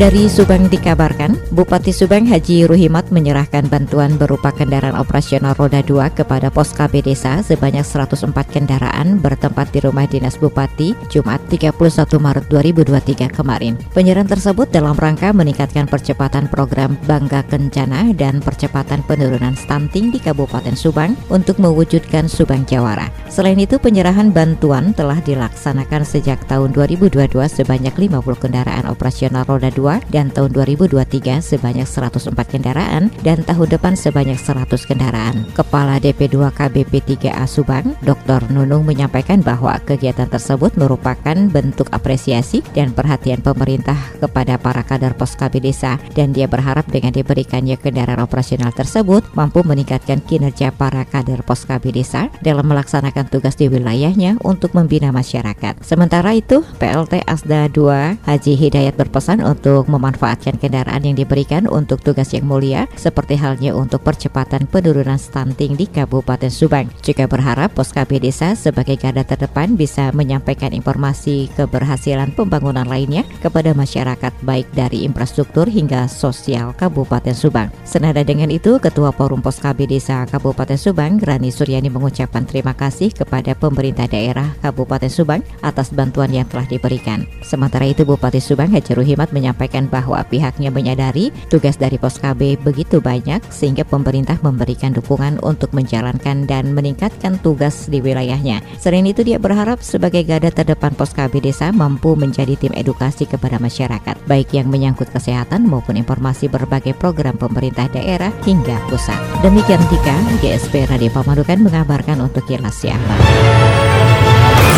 Dari Subang dikabarkan, Bupati Subang Haji Ruhimat menyerahkan bantuan berupa kendaraan operasional roda 2 kepada pos KB Desa sebanyak 104 kendaraan bertempat di rumah dinas Bupati Jumat 31 Maret 2023 kemarin. Penyerahan tersebut dalam rangka meningkatkan percepatan program Bangga Kencana dan percepatan penurunan stunting di Kabupaten Subang untuk mewujudkan Subang Jawara. Selain itu, penyerahan bantuan telah dilaksanakan sejak tahun 2022 sebanyak 50 kendaraan operasional roda 2 dan tahun 2023 sebanyak 104 kendaraan dan tahun depan sebanyak 100 kendaraan. Kepala DP2 KBP 3A Subang, Dr. Nunung menyampaikan bahwa kegiatan tersebut merupakan bentuk apresiasi dan perhatian pemerintah kepada para kader pos KB desa dan dia berharap dengan diberikannya kendaraan operasional tersebut mampu meningkatkan kinerja para kader pos KB desa dalam melaksanakan tugas di wilayahnya untuk membina masyarakat. Sementara itu, PLT Asda 2 Haji Hidayat berpesan untuk untuk memanfaatkan kendaraan yang diberikan untuk tugas yang mulia seperti halnya untuk percepatan penurunan stunting di Kabupaten Subang. Juga berharap Pos KB Desa sebagai garda terdepan bisa menyampaikan informasi keberhasilan pembangunan lainnya kepada masyarakat baik dari infrastruktur hingga sosial Kabupaten Subang. Senada dengan itu, Ketua Forum Pos KB Desa Kabupaten Subang, Rani Suryani mengucapkan terima kasih kepada pemerintah daerah Kabupaten Subang atas bantuan yang telah diberikan. Sementara itu, Bupati Subang Haji Ruhimat menyampaikan menyampaikan bahwa pihaknya menyadari tugas dari Pos KB begitu banyak sehingga pemerintah memberikan dukungan untuk menjalankan dan meningkatkan tugas di wilayahnya. Selain itu dia berharap sebagai garda terdepan Pos KB desa mampu menjadi tim edukasi kepada masyarakat baik yang menyangkut kesehatan maupun informasi berbagai program pemerintah daerah hingga pusat. Demikian Tika, GSP Radio Pamanukan mengabarkan untuk Kilas Siabang.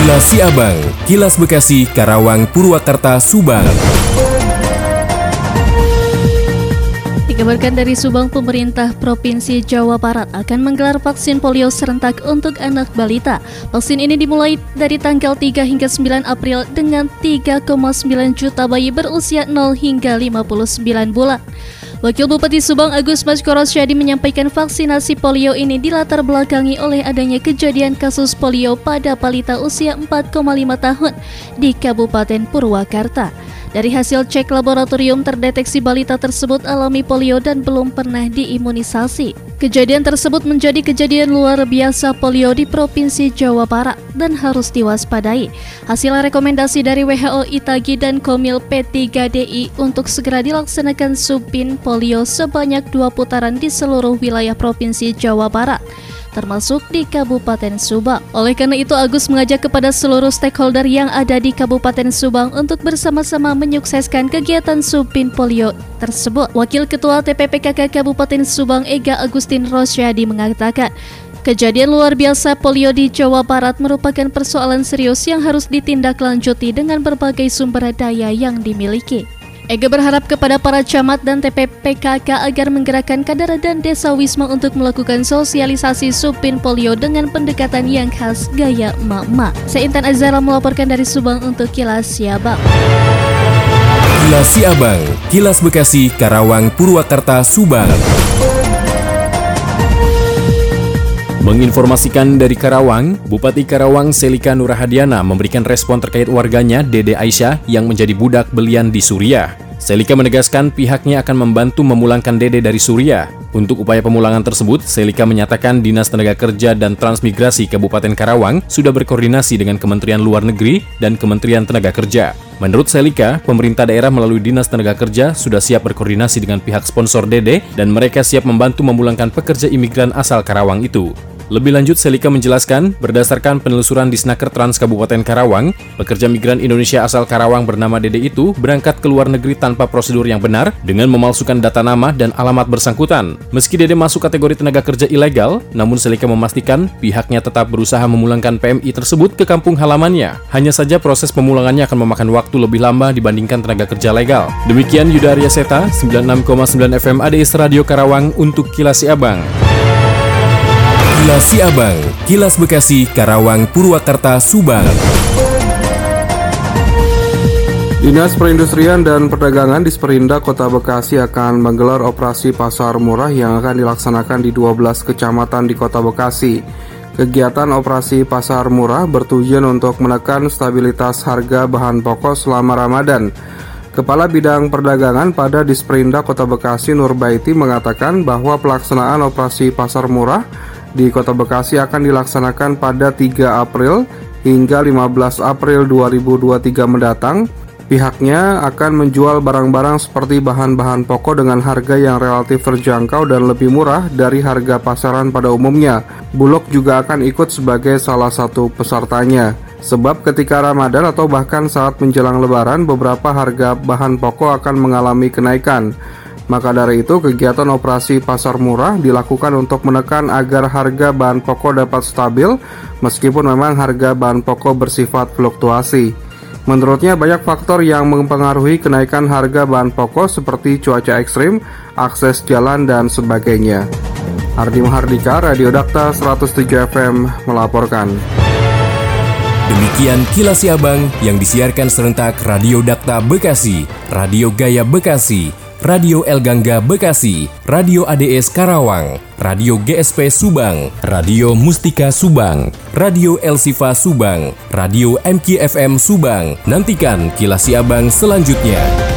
Kilas Siabang, Kilas Bekasi, Karawang, Purwakarta, Subang. Dikabarkan dari Subang, pemerintah Provinsi Jawa Barat akan menggelar vaksin polio serentak untuk anak balita. Vaksin ini dimulai dari tanggal 3 hingga 9 April dengan 3,9 juta bayi berusia 0 hingga 59 bulan. Wakil Bupati Subang Agus Maskoro Syadi menyampaikan vaksinasi polio ini dilatar belakangi oleh adanya kejadian kasus polio pada balita usia 4,5 tahun di Kabupaten Purwakarta. Dari hasil cek laboratorium terdeteksi balita tersebut alami polio dan belum pernah diimunisasi. Kejadian tersebut menjadi kejadian luar biasa polio di Provinsi Jawa Barat dan harus diwaspadai. Hasil rekomendasi dari WHO Itagi dan Komil P3DI untuk segera dilaksanakan supin polio sebanyak dua putaran di seluruh wilayah Provinsi Jawa Barat termasuk di Kabupaten Subang. Oleh karena itu, Agus mengajak kepada seluruh stakeholder yang ada di Kabupaten Subang untuk bersama-sama menyukseskan kegiatan Supin Polio tersebut. Wakil Ketua TPPKK Kabupaten Subang Ega Agustin Rosyadi mengatakan, Kejadian luar biasa polio di Jawa Barat merupakan persoalan serius yang harus ditindaklanjuti dengan berbagai sumber daya yang dimiliki. Ega berharap kepada para camat dan TPPKK agar menggerakkan kader dan desa Wisma untuk melakukan sosialisasi supin polio dengan pendekatan yang khas gaya emak-emak. Saya Intan Azara melaporkan dari Subang untuk Kilas Siabang. Kilas Siabang, Kilas Bekasi, Karawang, Purwakarta, Subang. Menginformasikan dari Karawang, Bupati Karawang Selika Nurahadiana memberikan respon terkait warganya Dede Aisyah yang menjadi budak belian di Suriah. Selika menegaskan pihaknya akan membantu memulangkan Dede dari Suriah. Untuk upaya pemulangan tersebut, Selika menyatakan Dinas Tenaga Kerja dan Transmigrasi Kabupaten Karawang sudah berkoordinasi dengan Kementerian Luar Negeri dan Kementerian Tenaga Kerja. Menurut Selika, pemerintah daerah melalui Dinas Tenaga Kerja sudah siap berkoordinasi dengan pihak sponsor Dede dan mereka siap membantu memulangkan pekerja imigran asal Karawang itu. Lebih lanjut, Selika menjelaskan, berdasarkan penelusuran di Snaker Trans Kabupaten Karawang, pekerja migran Indonesia asal Karawang bernama Dede itu berangkat ke luar negeri tanpa prosedur yang benar dengan memalsukan data nama dan alamat bersangkutan. Meski Dede masuk kategori tenaga kerja ilegal, namun Selika memastikan pihaknya tetap berusaha memulangkan PMI tersebut ke kampung halamannya. Hanya saja proses pemulangannya akan memakan waktu lebih lama dibandingkan tenaga kerja legal. Demikian Yuda Arya Seta, 96,9 FM ADS Radio Karawang untuk Kilasi Abang. Kilas Siabang, Kilas Bekasi, Karawang, Purwakarta, Subang. Dinas Perindustrian dan Perdagangan di Sperinda Kota Bekasi akan menggelar operasi pasar murah yang akan dilaksanakan di 12 kecamatan di Kota Bekasi. Kegiatan operasi pasar murah bertujuan untuk menekan stabilitas harga bahan pokok selama Ramadan. Kepala Bidang Perdagangan pada Disperinda Kota Bekasi Nurbaiti mengatakan bahwa pelaksanaan operasi pasar murah di Kota Bekasi akan dilaksanakan pada 3 April hingga 15 April 2023 mendatang. Pihaknya akan menjual barang-barang seperti bahan-bahan pokok dengan harga yang relatif terjangkau dan lebih murah dari harga pasaran pada umumnya. Bulog juga akan ikut sebagai salah satu pesertanya. Sebab ketika Ramadan atau bahkan saat menjelang Lebaran, beberapa harga bahan pokok akan mengalami kenaikan. Maka dari itu, kegiatan operasi pasar murah dilakukan untuk menekan agar harga bahan pokok dapat stabil, meskipun memang harga bahan pokok bersifat fluktuasi. Menurutnya, banyak faktor yang mempengaruhi kenaikan harga bahan pokok seperti cuaca ekstrim, akses jalan, dan sebagainya. Ardi Mahardika, Radio Dakta 107 FM melaporkan. Demikian kilas Abang yang disiarkan serentak Radio Dakta Bekasi, Radio Gaya Bekasi, Radio El Gangga Bekasi, Radio ADS Karawang, Radio GSP Subang, Radio Mustika Subang, Radio El Sifa Subang, Radio MKFM Subang. Nantikan kilas Abang selanjutnya.